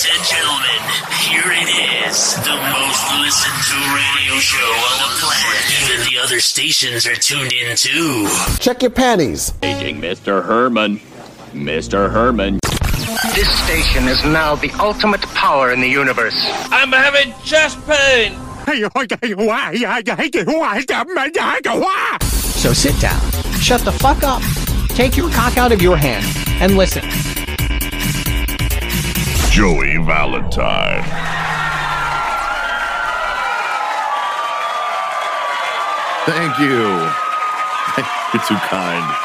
Ladies and gentlemen, here it is. The most listened to radio show on the planet. Even the other stations are tuned in too. Check your panties. Aging Mr. Herman. Mr. Herman. This station is now the ultimate power in the universe. I'm having chest pain. So sit down, shut the fuck up, take your cock out of your hand, and listen. Joey Valentine. Thank you. You're too kind.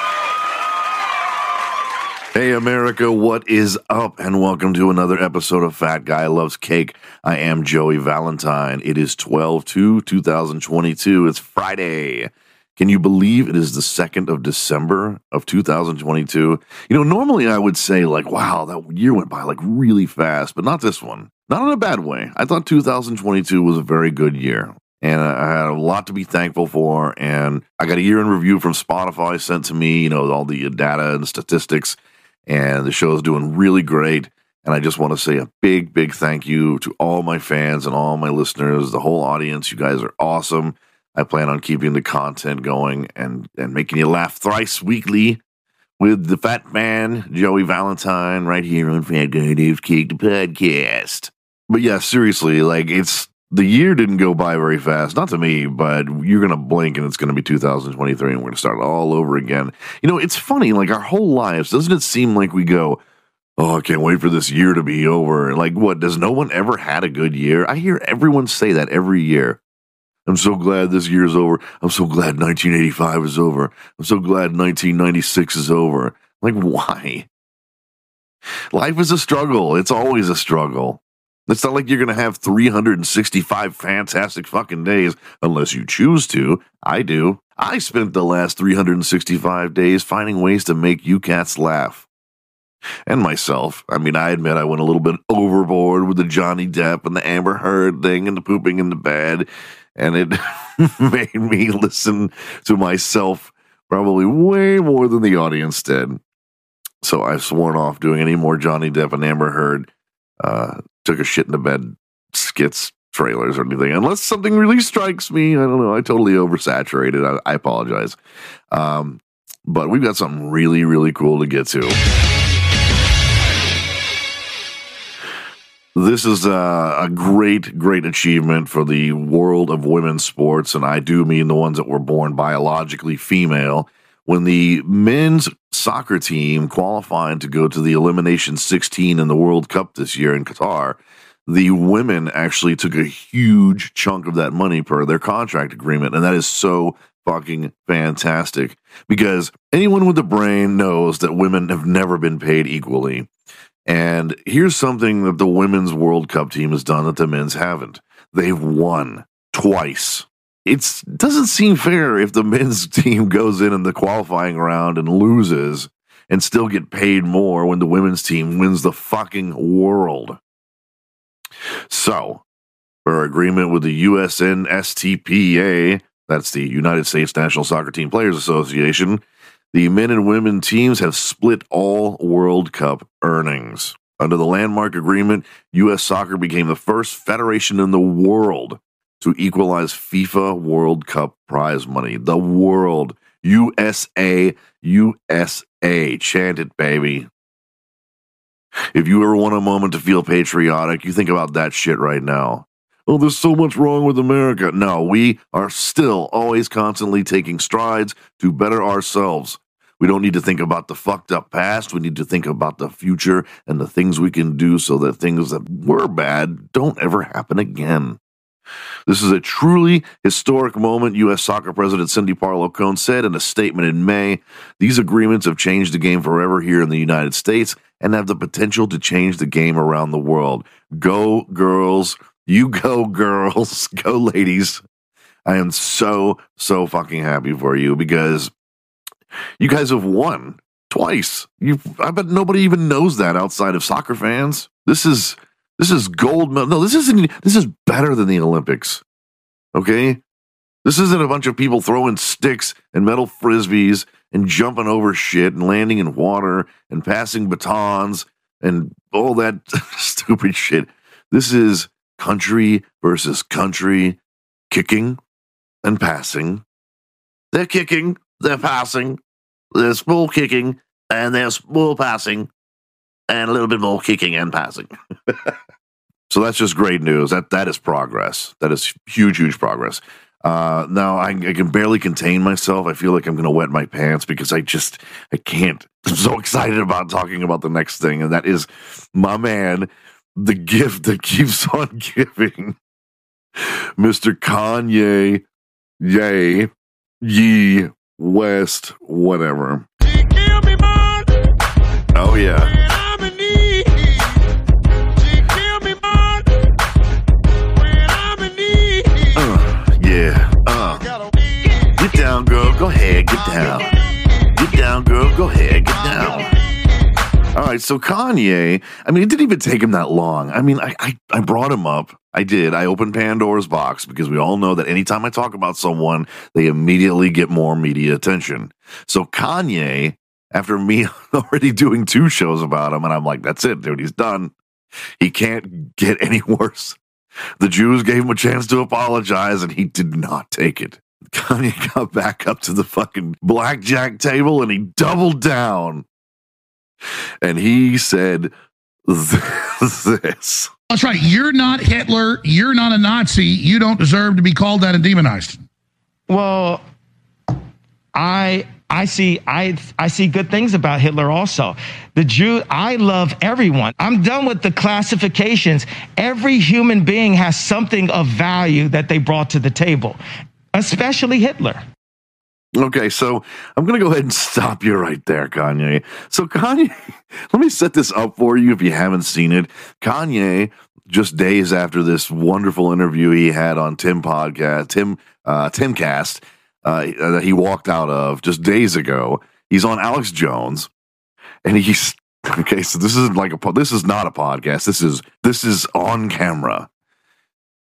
Hey, America, what is up? And welcome to another episode of Fat Guy Loves Cake. I am Joey Valentine. It is 12 2 2022. It's Friday. Can you believe it is the 2nd of December of 2022? You know, normally I would say, like, wow, that year went by like really fast, but not this one. Not in a bad way. I thought 2022 was a very good year. And I had a lot to be thankful for. And I got a year in review from Spotify sent to me, you know, all the uh, data and statistics. And the show is doing really great. And I just want to say a big, big thank you to all my fans and all my listeners, the whole audience. You guys are awesome. I plan on keeping the content going and, and making you laugh thrice weekly with the fat man, Joey Valentine, right here on Fat Guy Loves Cake the podcast. But yeah, seriously, like it's the year didn't go by very fast. Not to me, but you're gonna blink and it's gonna be 2023 and we're gonna start all over again. You know, it's funny, like our whole lives, doesn't it seem like we go, Oh, I can't wait for this year to be over. Like, what? Does no one ever had a good year? I hear everyone say that every year. I'm so glad this year's over. I'm so glad 1985 is over. I'm so glad 1996 is over. Like, why? Life is a struggle. It's always a struggle. It's not like you're going to have 365 fantastic fucking days unless you choose to. I do. I spent the last 365 days finding ways to make you cats laugh. And myself. I mean, I admit I went a little bit overboard with the Johnny Depp and the Amber Heard thing and the pooping in the bed. And it made me listen to myself probably way more than the audience did. So I've sworn off doing any more Johnny Depp and Amber Heard uh, took a shit in the bed skits trailers or anything. Unless something really strikes me i don't know i totally oversaturated. I, I apologize. Um, but we've got something really really cool to get to this is a, a great great achievement for the world of women's sports and i do mean the ones that were born biologically female when the men's soccer team qualified to go to the elimination 16 in the World Cup this year in Qatar, the women actually took a huge chunk of that money per their contract agreement. And that is so fucking fantastic because anyone with a brain knows that women have never been paid equally. And here's something that the women's World Cup team has done that the men's haven't. They've won twice it doesn't seem fair if the men's team goes in in the qualifying round and loses and still get paid more when the women's team wins the fucking world. So, for agreement with the USNSTPA, that's the United States National Soccer Team Players Association, the men and women teams have split all World Cup earnings. Under the landmark agreement, U.S. soccer became the first federation in the world to equalize FIFA World Cup prize money. The world. USA, USA. Chant it, baby. If you ever want a moment to feel patriotic, you think about that shit right now. Oh, there's so much wrong with America. No, we are still always constantly taking strides to better ourselves. We don't need to think about the fucked up past. We need to think about the future and the things we can do so that things that were bad don't ever happen again. This is a truly historic moment, U.S. Soccer President Cindy Parlow Cone said in a statement in May. These agreements have changed the game forever here in the United States and have the potential to change the game around the world. Go, girls. You go, girls. Go, ladies. I am so, so fucking happy for you because you guys have won twice. You, I bet nobody even knows that outside of soccer fans. This is this is gold medal. No, this isn't. This is better than the Olympics. Okay, this isn't a bunch of people throwing sticks and metal frisbees and jumping over shit and landing in water and passing batons and all that stupid shit. This is country versus country kicking and passing. They're kicking, they're passing, there's more kicking, and there's more passing, and a little bit more kicking and passing. so that's just great news. That that is progress. That is huge, huge progress. Uh, now I, I can barely contain myself. I feel like I'm going to wet my pants because I just I can't. I'm so excited about talking about the next thing, and that is my man, the gift that keeps on giving, Mr. Kanye, yay, ye West, whatever. Oh yeah. Uh, yeah. Uh. Get down, girl. Go ahead. Get down. Right. So Kanye, I mean, it didn't even take him that long. I mean, I, I, I brought him up. I did. I opened Pandora's box because we all know that anytime I talk about someone, they immediately get more media attention. So Kanye, after me already doing two shows about him, and I'm like, that's it, dude. He's done. He can't get any worse. The Jews gave him a chance to apologize, and he did not take it. Kanye got back up to the fucking blackjack table and he doubled down. And he said this. That's right. You're not Hitler. You're not a Nazi. You don't deserve to be called that and demonized. Well, I I see I I see good things about Hitler also. The Jew I love everyone. I'm done with the classifications. Every human being has something of value that they brought to the table, especially Hitler. Okay, so I'm going to go ahead and stop you right there, Kanye. So, Kanye, let me set this up for you if you haven't seen it. Kanye, just days after this wonderful interview he had on Tim podcast, Tim uh, Timcast, uh, that he walked out of just days ago, he's on Alex Jones, and he's okay. So this isn't like a this is not a podcast. This is this is on camera.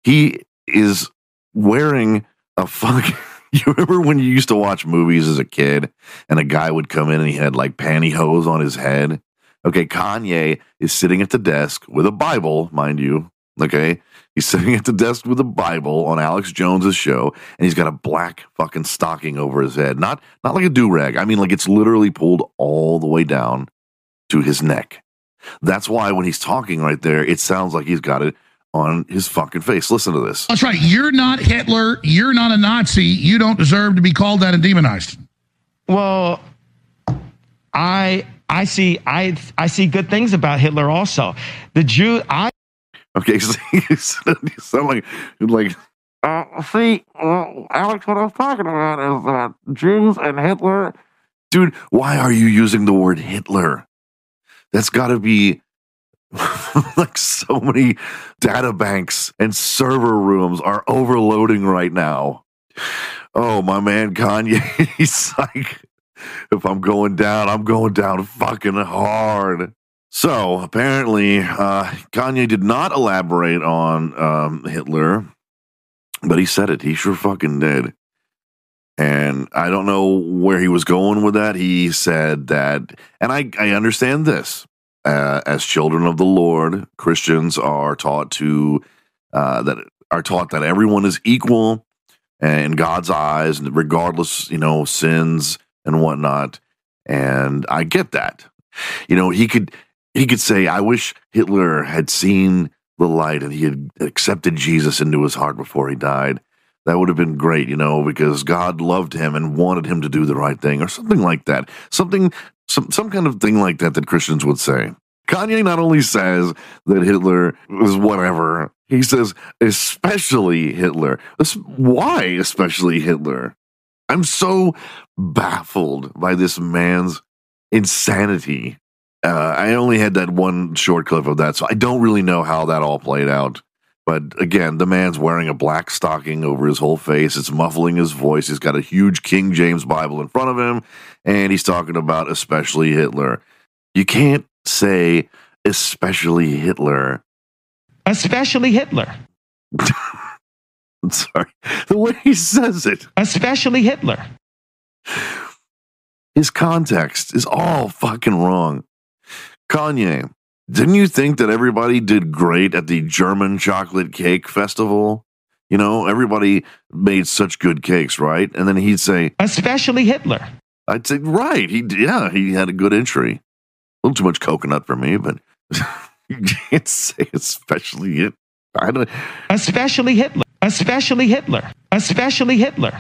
He is wearing a fucking. You remember when you used to watch movies as a kid and a guy would come in and he had like pantyhose on his head? Okay, Kanye is sitting at the desk with a Bible, mind you. Okay, he's sitting at the desk with a Bible on Alex Jones's show, and he's got a black fucking stocking over his head. Not not like a do rag. I mean, like it's literally pulled all the way down to his neck. That's why when he's talking right there, it sounds like he's got it on his fucking face. Listen to this. That's right. You're not Hitler. You're not a Nazi. You don't deserve to be called that and demonized. Well, I I see I I see good things about Hitler also. The Jew I Okay, so you sound like like. Uh, see, uh, Alex, what I was talking about is uh, Jews and Hitler. Dude, why are you using the word Hitler? That's got to be like so many data banks and server rooms are overloading right now. Oh, my man Kanye, he's like, if I'm going down, I'm going down fucking hard. So apparently, uh, Kanye did not elaborate on um, Hitler, but he said it. He sure fucking did. And I don't know where he was going with that. He said that, and I, I understand this. Uh, as children of the Lord, Christians are taught to uh, that are taught that everyone is equal in God's eyes, regardless, you know, sins and whatnot. And I get that. You know, he could he could say, "I wish Hitler had seen the light and he had accepted Jesus into his heart before he died." That would have been great, you know, because God loved him and wanted him to do the right thing, or something like that. Something, some, some kind of thing like that that Christians would say. Kanye not only says that Hitler was whatever, he says especially Hitler. Why especially Hitler? I'm so baffled by this man's insanity. Uh, I only had that one short clip of that, so I don't really know how that all played out. But again, the man's wearing a black stocking over his whole face. It's muffling his voice. He's got a huge King James Bible in front of him, and he's talking about especially Hitler. You can't say especially Hitler. especially Hitler. I'm sorry. The way he says it, Especially Hitler. his context is all fucking wrong. Kanye, Didn't you think that everybody did great at the German chocolate cake festival? You know, everybody made such good cakes, right? And then he'd say, especially Hitler. I'd say, right. He, yeah, he had a good entry. A little too much coconut for me, but you can't say especially it. I don't. Especially Hitler. Especially Hitler. Especially Hitler.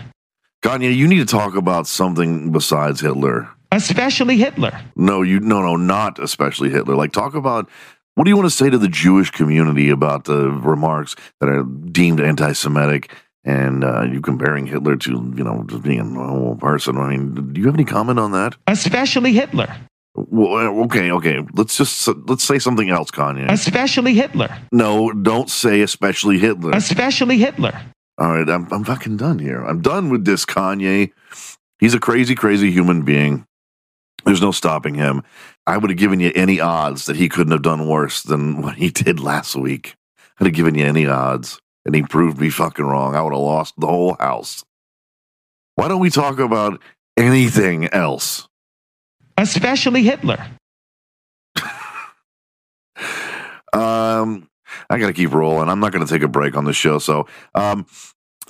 Kanye, you need to talk about something besides Hitler. Especially Hitler. No, you no no not especially Hitler. Like talk about what do you want to say to the Jewish community about the remarks that are deemed anti-Semitic and uh, you comparing Hitler to you know just being a normal person? I mean, do you have any comment on that? Especially Hitler. Well, uh, okay, okay. Let's just let's say something else, Kanye. Especially Hitler. No, don't say especially Hitler. Especially Hitler. All right, I'm I'm fucking done here. I'm done with this Kanye. He's a crazy, crazy human being. There's no stopping him. I would have given you any odds that he couldn't have done worse than what he did last week. I'd have given you any odds, and he proved me fucking wrong. I would have lost the whole house. Why don't we talk about anything else? Especially Hitler. um, I got to keep rolling. I'm not going to take a break on the show. So, um,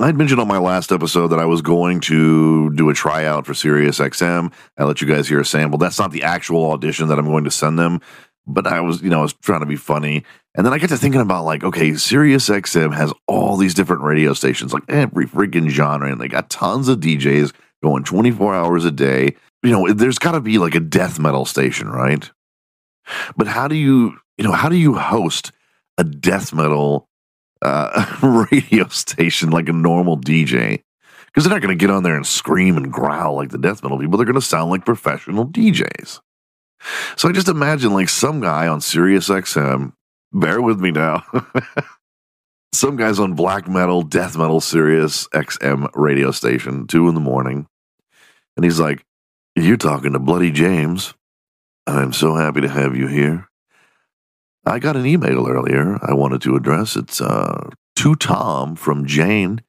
I'd mentioned on my last episode that I was going to do a tryout for Sirius XM. I let you guys hear a sample. That's not the actual audition that I'm going to send them, but I was, you know, I was trying to be funny. And then I get to thinking about like, okay, Sirius XM has all these different radio stations, like every freaking genre, and they got tons of DJs going 24 hours a day. You know, there's got to be like a death metal station, right? But how do you, you know, how do you host a death metal uh, radio station like a normal DJ? Because they're not going to get on there and scream and growl like the death metal people. They're going to sound like professional DJs. So I just imagine like some guy on Sirius XM. Bear with me now. some guys on black metal, death metal, Sirius XM radio station, two in the morning, and he's like, "You're talking to Bloody James. I'm so happy to have you here." I got an email earlier I wanted to address. It's uh, to Tom from Jane.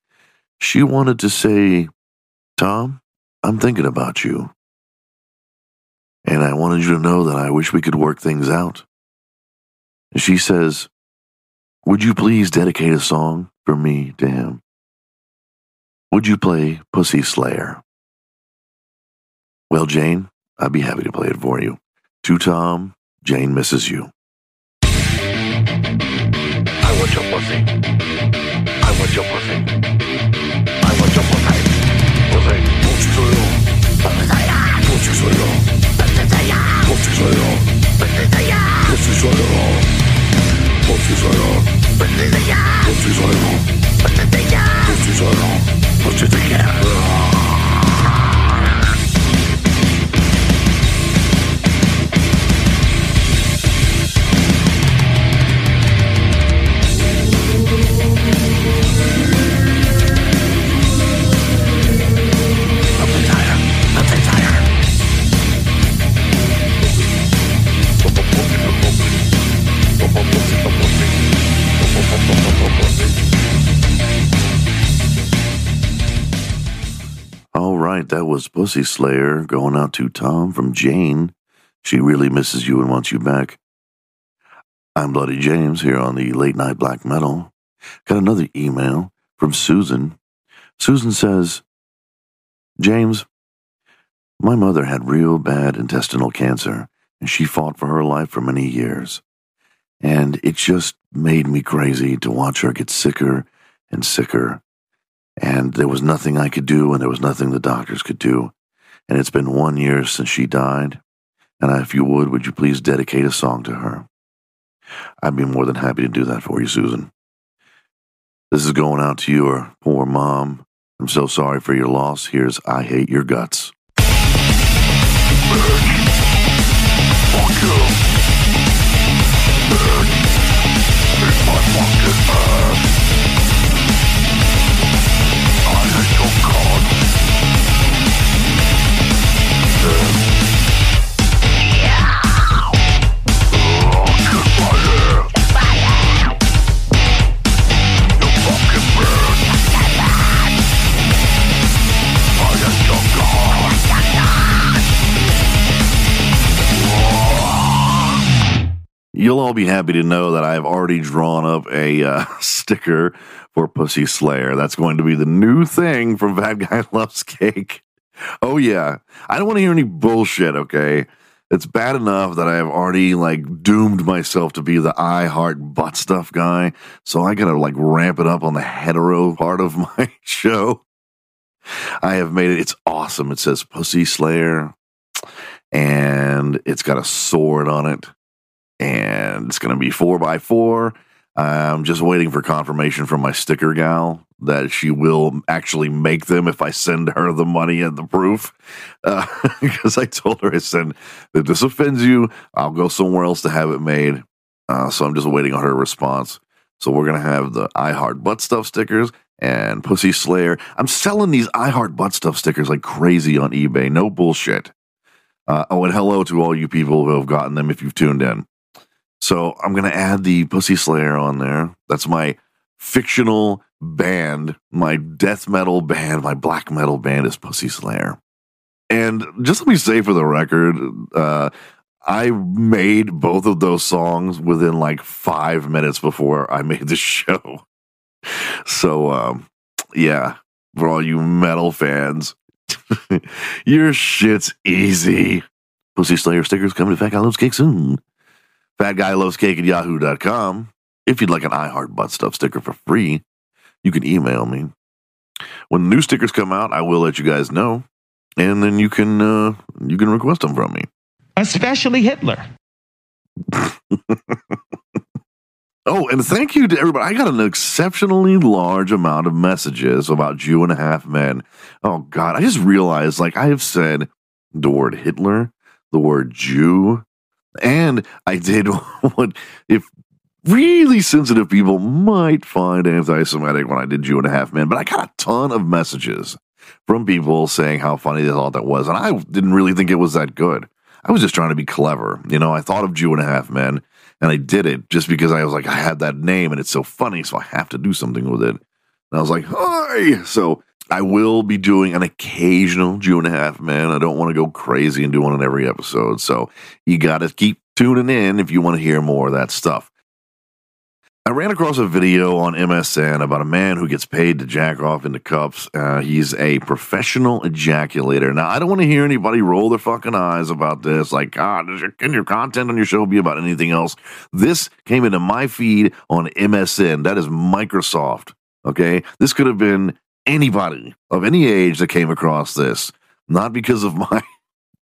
She wanted to say, Tom, I'm thinking about you. And I wanted you to know that I wish we could work things out. She says, Would you please dedicate a song for me to him? Would you play Pussy Slayer? Well, Jane, I'd be happy to play it for you. To Tom, Jane misses you. Want your pussy. I want your pussy. I want your pussy. Pussy. Pussy soyo. Pussy soyo. Pussy soyo. Pussy soyo. Pussy soyo. Pussy soyo. Pussy soyo. Pussy soyo. That was Pussy Slayer going out to Tom from Jane. She really misses you and wants you back. I'm Bloody James here on the Late Night Black Metal. Got another email from Susan. Susan says, James, my mother had real bad intestinal cancer, and she fought for her life for many years. And it just made me crazy to watch her get sicker and sicker and there was nothing I could do, and there was nothing the doctors could do. And it's been one year since she died. And if you would, would you please dedicate a song to her? I'd be more than happy to do that for you, Susan. This is going out to your poor mom. I'm so sorry for your loss. Here's I Hate Your Guts. All be happy to know that I've already drawn up a uh, sticker for Pussy Slayer. That's going to be the new thing from Fat Guy Loves Cake. Oh yeah, I don't want to hear any bullshit. Okay, it's bad enough that I have already like doomed myself to be the I heart butt stuff guy. So I gotta like ramp it up on the hetero part of my show. I have made it. It's awesome. It says Pussy Slayer, and it's got a sword on it, and it's gonna be four by four. I'm just waiting for confirmation from my sticker gal that she will actually make them if I send her the money and the proof. Uh, because I told her, I said, if this offends you, I'll go somewhere else to have it made. Uh, so I'm just waiting on her response. So we're going to have the I Heart Butt Stuff stickers and Pussy Slayer. I'm selling these I Heart Butt Stuff stickers like crazy on eBay. No bullshit. Uh, oh, and hello to all you people who have gotten them if you've tuned in. So I'm going to add the Pussy Slayer on there. That's my fictional band, my death metal band, my black metal band is Pussy Slayer. And just let me say for the record, uh, I made both of those songs within like five minutes before I made the show. So, um, yeah, for all you metal fans, your shit's easy. Pussy Slayer stickers coming to Fat Loves Cake soon. Fat Guy Loves Cake at yahoo.com. If you'd like an I Heart Butt Stuff sticker for free, you can email me. When new stickers come out, I will let you guys know, and then you can uh, you can request them from me. Especially Hitler. Oh, and thank you to everybody. I got an exceptionally large amount of messages about Jew and a half men. Oh God, I just realized like I have said the word Hitler, the word Jew, and I did what if really sensitive people might find anti-Semitic when I did Jew and a Half Men, but I got a ton of messages from people saying how funny they thought that was, and I didn't really think it was that good. I was just trying to be clever, you know. I thought of Jew and a Half Men, and I did it just because I was like, I had that name, and it's so funny, so I have to do something with it. And I was like, hi. So I will be doing an occasional Jew and a Half Man. I don't want to go crazy and do one in every episode, so you got to keep tuning in if you want to hear more of that stuff. I ran across a video on MSN about a man who gets paid to jack off into cups. Uh, he's a professional ejaculator. Now, I don't want to hear anybody roll their fucking eyes about this. Like, God, your, can your content on your show be about anything else? This came into my feed on MSN. That is Microsoft. Okay. This could have been anybody of any age that came across this, not because of my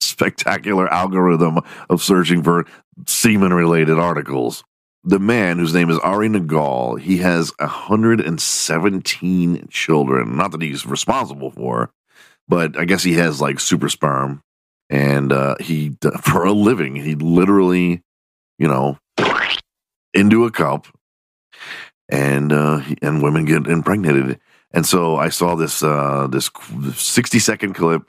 spectacular algorithm of searching for semen related articles the man whose name is Ari Nagel, he has 117 children. Not that he's responsible for, but I guess he has like super sperm. And uh, he, for a living, he literally, you know, into a cup, and uh, and women get impregnated. And so I saw this uh, this 60 second clip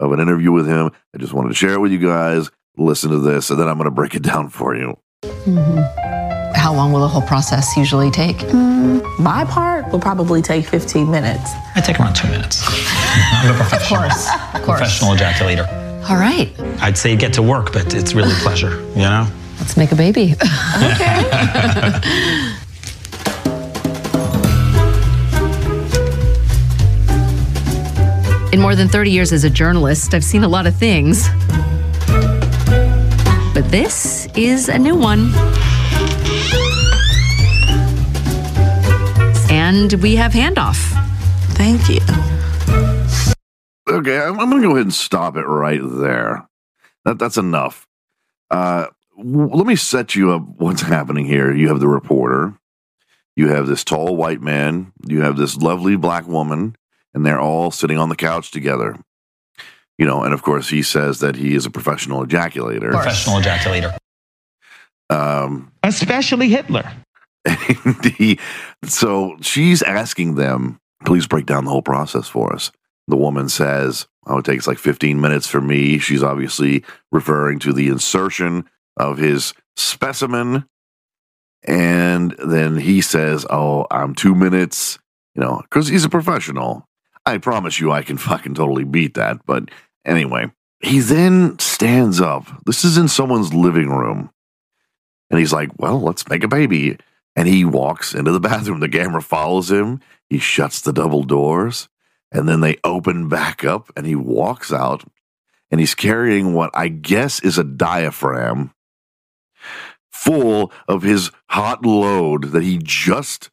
of an interview with him. I just wanted to share it with you guys. Listen to this, and then I'm going to break it down for you. Mm-hmm. How long will the whole process usually take? Mm, my part will probably take 15 minutes. I take around two minutes. I'm a professional. Of course, of course. Professional ejaculator. All right. I'd say get to work, but it's really pleasure, you know? Let's make a baby. okay. In more than 30 years as a journalist, I've seen a lot of things. But this is a new one. And we have handoff. Thank you. Okay, I'm, I'm going to go ahead and stop it right there. That, that's enough. Uh, w- let me set you up what's happening here. You have the reporter, you have this tall white man, you have this lovely black woman, and they're all sitting on the couch together. You know, and of course, he says that he is a professional ejaculator. Professional ejaculator. Um, Especially Hitler. he, so she's asking them, please break down the whole process for us. The woman says, Oh, it takes like 15 minutes for me. She's obviously referring to the insertion of his specimen. And then he says, Oh, I'm two minutes, you know, because he's a professional. I promise you, I can fucking totally beat that. But anyway, he then stands up. This is in someone's living room. And he's like, well, let's make a baby. And he walks into the bathroom. The camera follows him. He shuts the double doors and then they open back up and he walks out and he's carrying what I guess is a diaphragm full of his hot load that he just,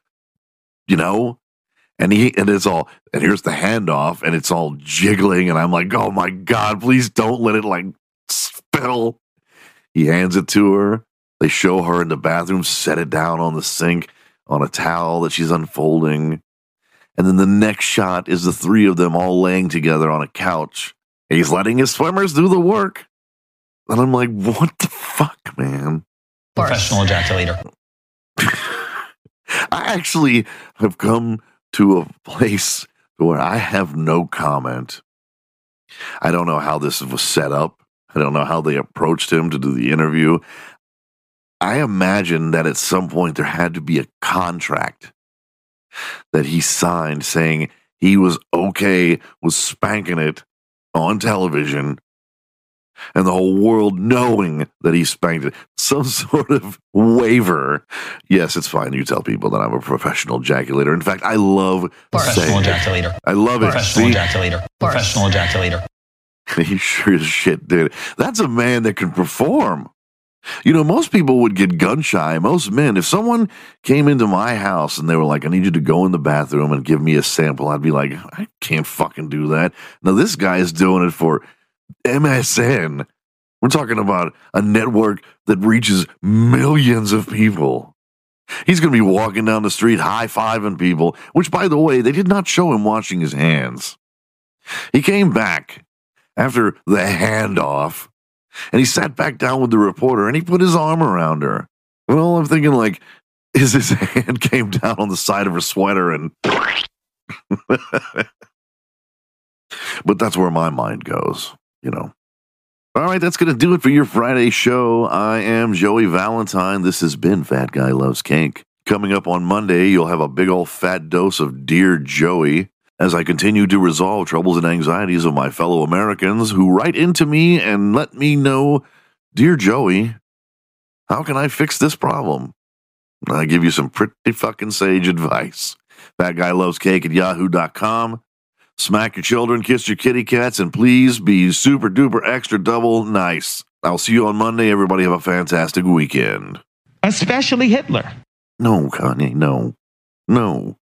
you know, and he and it's all and here's the handoff and it's all jiggling and I'm like, oh my god, please don't let it like spill. He hands it to her. They show her in the bathroom, set it down on the sink on a towel that she's unfolding. And then the next shot is the three of them all laying together on a couch. He's letting his swimmers do the work. And I'm like, what the fuck, man? Professional ejaculator. I actually have come to a place where I have no comment. I don't know how this was set up. I don't know how they approached him to do the interview. I imagine that at some point there had to be a contract that he signed saying he was okay with spanking it on television and the whole world knowing that he spanked it. Some sort of waiver. Yes, it's fine. You tell people that I'm a professional ejaculator. In fact, I love Professional saying ejaculator. I love it. Professional See? ejaculator. Professional ejaculator. He sure as shit did. That's a man that can perform. You know, most people would get gun shy. Most men, if someone came into my house and they were like, I need you to go in the bathroom and give me a sample, I'd be like, I can't fucking do that. Now, this guy is doing it for MSN. We're talking about a network that reaches millions of people. He's going to be walking down the street high fiving people, which, by the way, they did not show him washing his hands. He came back after the handoff and he sat back down with the reporter and he put his arm around her. And all I'm thinking, like, is his hand came down on the side of her sweater and. but that's where my mind goes, you know. All right, that's going to do it for your Friday show. I am Joey Valentine. This has been Fat Guy Loves Cake. Coming up on Monday, you'll have a big old fat dose of Dear Joey as I continue to resolve troubles and anxieties of my fellow Americans who write into me and let me know, Dear Joey, how can I fix this problem? I give you some pretty fucking sage advice. Fat guy loves cake at yahoo.com. Smack your children, kiss your kitty cats, and please be super duper extra double nice. I'll see you on Monday. Everybody have a fantastic weekend. Especially Hitler. No, Kanye, no. No.